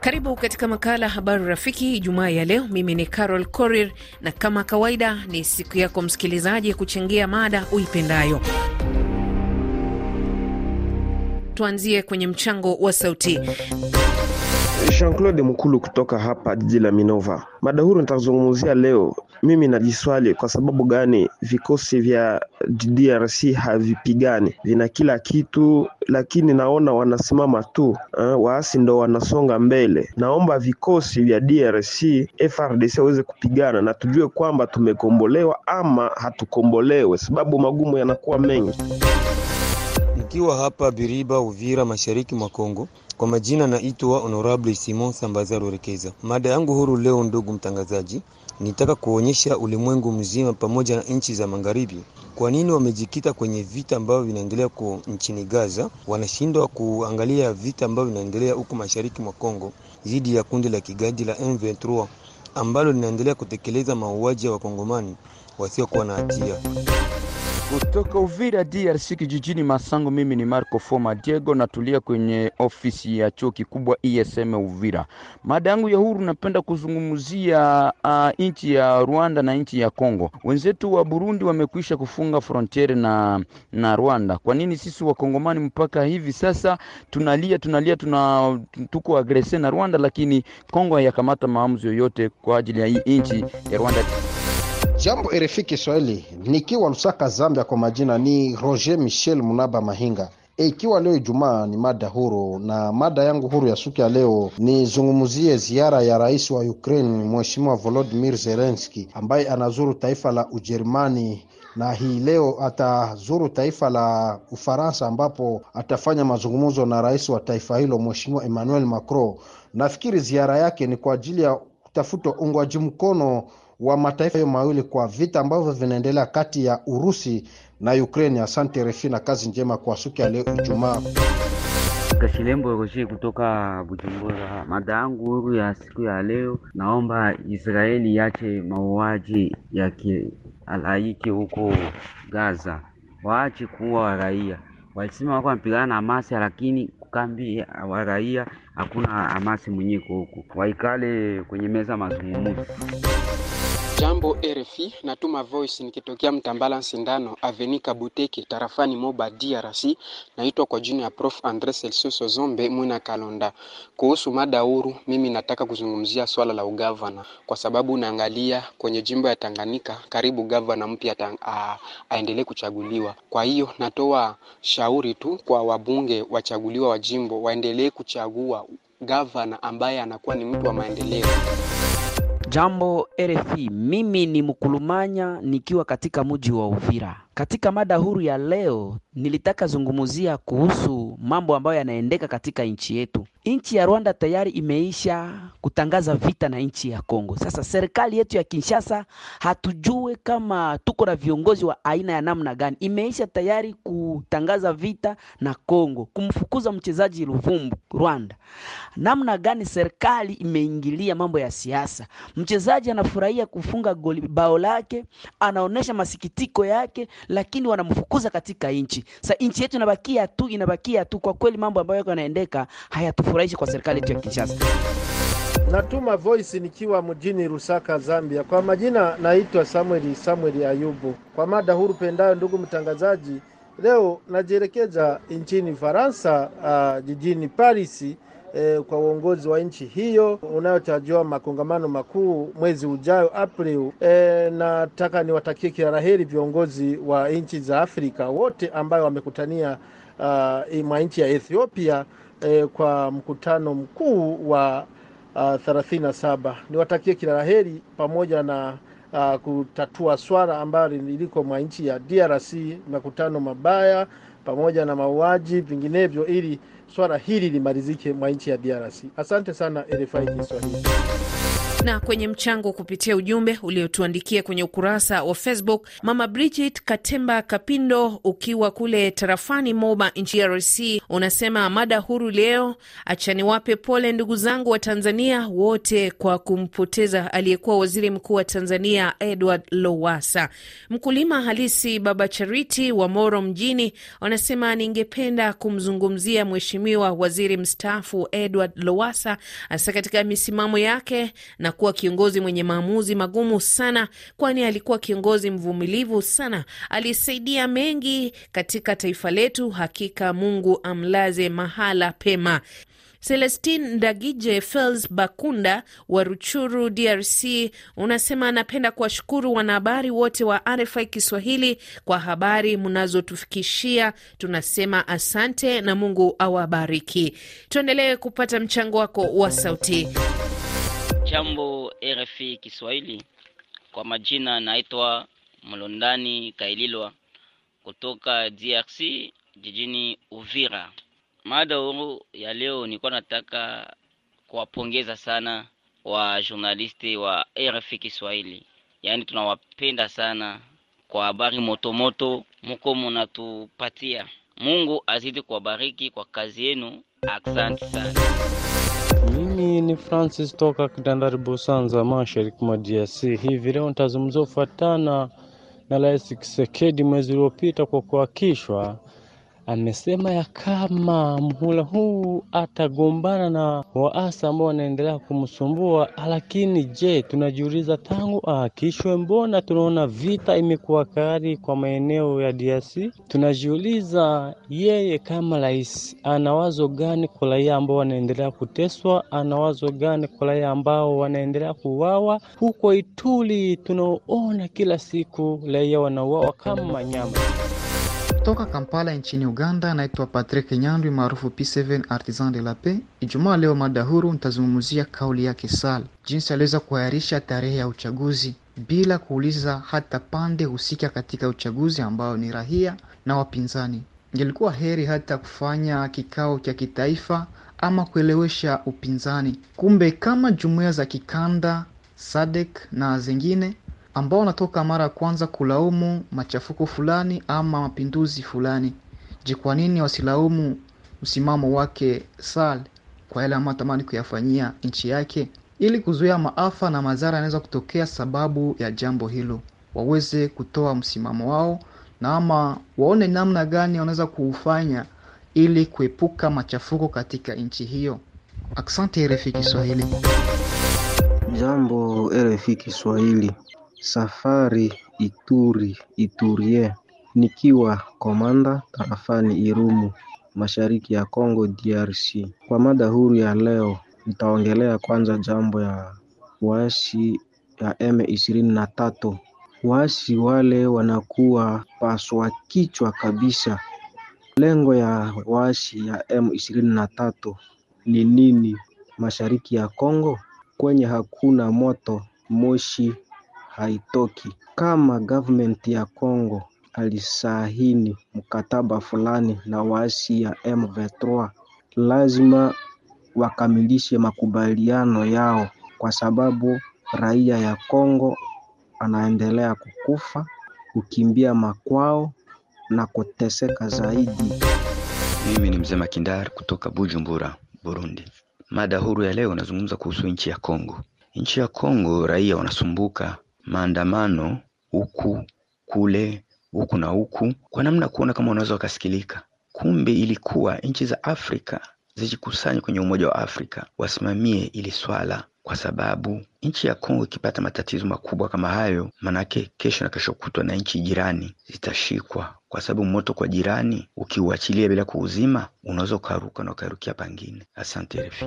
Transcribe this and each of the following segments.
Karibu katika makala Habari Rafiki Ijumaa ya leo. Mimi ni Carol Korir, na kama kawaida ni siku yako msikilizaji kuchangia mada uipendayo. Tuanzie kwenye mchango wa sauti. Jean-Claude Mkulu kutoka hapa jiji la Minova. Mada huru nitazungumzia leo. Mimi najiswali kwa sababu gani vikosi vya DRC havipigani? Vina kila kitu, lakini naona wanasimama tu. Uh, waasi ndo wanasonga mbele. Naomba vikosi vya DRC FRDC waweze kupigana na tujue kwamba tumekombolewa ama hatukombolewe, sababu magumu yanakuwa mengi. Nikiwa hapa Biriba, Uvira, mashariki mwa Kongo. Kwa majina naitwa Honorable Simon Sambaza Rekeza. Mada yangu huru leo, ndugu mtangazaji, nitaka kuonyesha ulimwengu mzima pamoja na nchi za magharibi kwa nini wamejikita kwenye vita ambavyo vinaendelea ku nchini Gaza, wanashindwa kuangalia vita ambavyo vinaendelea huko mashariki mwa Kongo dhidi ya kundi la kigaidi la M23 ambalo linaendelea kutekeleza mauaji ya wakongomani wasiokuwa na hatia. Kutoka Uvira DRC kijijini Masango, mimi ni Marco Foma Diego, natulia kwenye ofisi ya chuo kikubwa ESM Uvira. Mada yangu ya huru, napenda kuzungumzia uh, nchi ya Rwanda na nchi ya Kongo. Wenzetu wa Burundi wamekwisha kufunga frontiere na, na Rwanda. Kwa nini sisi wakongomani mpaka hivi sasa tunalia tunalia tuna tuko agrese na Rwanda, lakini Kongo hayakamata maamuzi yoyote kwa ajili ya hii nchi ya Rwanda. Jambo RFI Kiswahili, nikiwa Lusaka, Zambia. Kwa majina ni Roger Michel Munaba Mahinga. E, ikiwa leo Ijumaa ni mada huru, na mada yangu huru ya siku ya leo nizungumzie ziara ya rais wa Ukraine Mheshimiwa Volodymyr Zelensky ambaye anazuru taifa la Ujerumani na hii leo atazuru taifa la Ufaransa ambapo atafanya mazungumzo na rais wa taifa hilo Mheshimiwa Emmanuel Macron. Nafikiri ziara yake ni kwa ajili ya kutafuta uungwaji mkono wa mataifa hayo mawili kwa vita ambavyo vinaendelea kati ya Urusi na Ukraine. Asante refi na kazi njema kwa siku ya leo Ijumaa. Kashilembo Roger kutoka Bujumbura. Mada yangu huru ya siku ya leo, naomba Israeli iache mauaji ya kialaiki huko Gaza, waache kuua raia. Walisema wako wanapigana na Hamasi, lakini kambi wa raia hakuna Hamasi mwenyeko huko, waikale kwenye meza mazungumzo. Jambo RFI, natuma voice nikitokea Mtambala Sindano Avenika Buteke tarafani Moba DRC. Naitwa kwa jina ya Prof Andre Celsius Zombe Mwina Kalonda. Kuhusu mada huru, mimi nataka kuzungumzia swala la ugavana, kwa sababu naangalia kwenye jimbo ya Tanganyika, karibu gavana mpya aendelee kuchaguliwa. Kwa hiyo natoa shauri tu kwa wabunge wachaguliwa wa jimbo waendelee kuchagua gavana ambaye anakuwa ni mtu wa maendeleo. Jambo RFI, mimi ni Mkulumanya nikiwa katika mji wa Uvira. Katika mada huru ya leo nilitaka zungumzia kuhusu mambo ambayo yanaendeka katika nchi yetu. Nchi ya Rwanda tayari imeisha kutangaza vita na nchi ya Kongo. Sasa serikali yetu ya Kinshasa, hatujue kama tuko na viongozi wa aina ya namna gani, imeisha tayari kutangaza vita na Kongo, kumfukuza mchezaji Luvumbu Rwanda. Namna gani serikali imeingilia mambo ya siasa? Mchezaji anafurahia kufunga goli bao lake, anaonesha masikitiko yake lakini wanamfukuza katika nchi. Sasa nchi yetu inabakia tu inabakia tu. Kwa kweli mambo ambayo yako yanaendeka hayatufurahishi kwa serikali yetu ya Kinshasa. Natuma voice nikiwa mjini Lusaka, Zambia. Kwa majina naitwa Samuel Samuel Ayubu. Kwa mada huru pendayo, ndugu mtangazaji, leo najielekeza nchini Faransa, uh, jijini Paris E, kwa uongozi wa nchi hiyo unayotarajiwa makongamano makuu mwezi ujayo April. E, nataka niwatakie kila la heri viongozi wa nchi za Afrika wote ambayo wamekutania uh, mwa nchi ya Ethiopia e, kwa mkutano mkuu wa uh, 37. Niwatakie kila la heri pamoja na uh, kutatua swala ambalo liliko mwa nchi ya DRC, makutano mabaya pamoja na mauaji vinginevyo, ili swala hili limalizike mwa nchi ya DRC. Asante sana RFI Kiswahili. Na kwenye mchango kupitia ujumbe uliotuandikia kwenye ukurasa wa Facebook, Mama Bridget Katemba Kapindo, ukiwa kule tarafani Moba nchi RC, unasema mada huru leo, achani wape pole ndugu zangu wa Tanzania wote kwa kumpoteza aliyekuwa waziri mkuu wa Tanzania Edward Lowasa. Mkulima halisi Baba Chariti wa Moro mjini anasema ningependa kumzungumzia mheshimiwa waziri mstaafu Edward Lowasa, hasa katika misimamo yake na kuwa kiongozi mwenye maamuzi magumu sana, kwani alikuwa kiongozi mvumilivu sana, alisaidia mengi katika taifa letu. Hakika Mungu amlaze mahala pema. Celestin Ndagije Fels Bakunda wa Ruchuru, DRC, unasema anapenda kuwashukuru wanahabari wote wa RFI Kiswahili kwa habari mnazotufikishia. Tunasema asante na Mungu awabariki. Tuendelee kupata mchango wako wa sauti. Jambo RFI Kiswahili, kwa majina naitwa Mlondani Kaililwa kutoka DRC jijini Uvira. Mada huru ya leo nilikuwa nataka kuwapongeza sana wa journalisti wa RFI Kiswahili, yaani tunawapenda sana kwa habari motomoto muko munatupatia. Mungu azidi kuwabariki kwa kazi yenu, asante sana. Mimi ni Francis toka Kitandari Busanza, mashariki mwa DRC. Hivi leo nitazungumzia kufuatana na Rais Tshisekedi mwezi uliopita kwa kuhakishwa amesema ya kama mhula huu atagombana na waasi ambao wanaendelea kumsumbua. Lakini je, tunajiuliza tangu ahakishwe, mbona tunaona vita imekuwa kali kwa maeneo ya DRC? Tunajiuliza yeye kama rais ana wazo gani kwa raia ambao wanaendelea kuteswa? Ana wazo gani kwa raia ambao wanaendelea kuuawa huko Ituri? Tunaona kila siku raia wanauawa kama nyama. Toka Kampala nchini Uganda, naitwa Patrick Nyandwi maarufu P7 Artisan de la Paix. Ijumaa leo mada huru nitazungumzia kauli yake Sall, jinsi aliweza kuahirisha tarehe ya uchaguzi bila kuuliza hata pande husika katika uchaguzi ambao ni rahia na wapinzani. Ingelikuwa heri hata kufanya kikao cha kitaifa ama kuelewesha upinzani. Kumbe kama jumuiya za kikanda SADC na zingine ambao wanatoka mara ya kwanza kulaumu machafuko fulani ama mapinduzi fulani. Je, kwa nini wasilaumu msimamo wake Sal kwa yale ambayo atamani kuyafanyia nchi yake, ili kuzuia maafa na madhara yanaweza kutokea sababu ya jambo hilo? Waweze kutoa msimamo wao na ama waone namna gani wanaweza kuufanya ili kuepuka machafuko katika nchi hiyo. Asante RFI Kiswahili. Jambo RFI Kiswahili. Safari Ituri Iturie, nikiwa komanda tarafani Irumu, mashariki ya Congo DRC. Kwa mada huru ya leo, nitaongelea kwanza jambo ya waasi ya M23. Waasi wale wanakuwa paswa kichwa kabisa. Lengo ya waasi ya M23 ni nini mashariki ya Congo kwenye hakuna moto, moshi haitoki. Kama government ya Kongo alisahini mkataba fulani na waasi ya M23, lazima wakamilishe makubaliano yao, kwa sababu raia ya Kongo anaendelea kukufa, kukimbia makwao na kuteseka zaidi. Mimi ni mzee Makindar kutoka Bujumbura, Burundi. Mada huru ya leo nazungumza kuhusu nchi ya Kongo. Nchi ya Kongo raia wanasumbuka maandamano huku kule huku na huku, kwa namna kuona kama unaweza ukasikilika. Kumbe ilikuwa nchi za Afrika zijikusanye kwenye Umoja wa Afrika wasimamie ili swala, kwa sababu nchi ya Kongo ikipata matatizo makubwa kama hayo, manake kesho na kesho kutwa na nchi jirani zitashikwa, kwa sababu moto kwa jirani ukiuachilia bila kuuzima, unaweza ukaruka na ukarukia pangine. Asante RFI.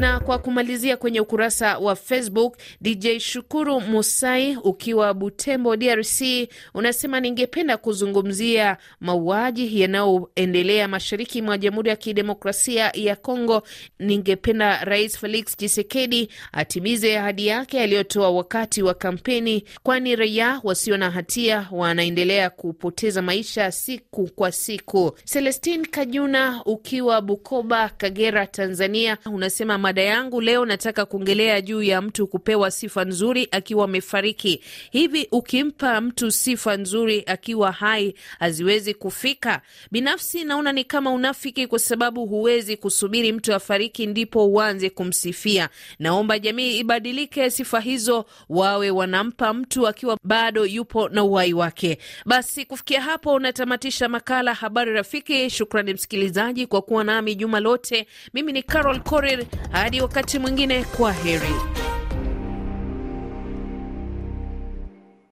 Na kwa kumalizia kwenye ukurasa wa Facebook, DJ Shukuru Musai ukiwa Butembo, DRC, unasema ningependa kuzungumzia mauaji yanayoendelea mashariki mwa Jamhuri ya Kidemokrasia ya Kongo. Ningependa Rais Felix Tshisekedi atimize ahadi yake aliyotoa wakati wa kampeni, kwani raia wasio na hatia wanaendelea kupoteza maisha siku kwa siku. Celestine Kajuna ukiwa Bukoba, Kagera, Tanzania, unasema mada yangu leo nataka kuongelea juu ya mtu kupewa sifa nzuri akiwa amefariki. Hivi ukimpa mtu sifa nzuri akiwa hai haziwezi kufika? Binafsi naona ni kama unafiki, kwa sababu huwezi kusubiri mtu afariki ndipo uanze kumsifia. Naomba jamii ibadilike, sifa hizo wawe wanampa mtu akiwa bado yupo na uhai wake. Basi kufikia hapo unatamatisha makala Habari Rafiki. Shukrani msikilizaji kwa kuwa nami juma lote. Mimi ni Carol Korir, hadi wakati mwingine, kwa heri.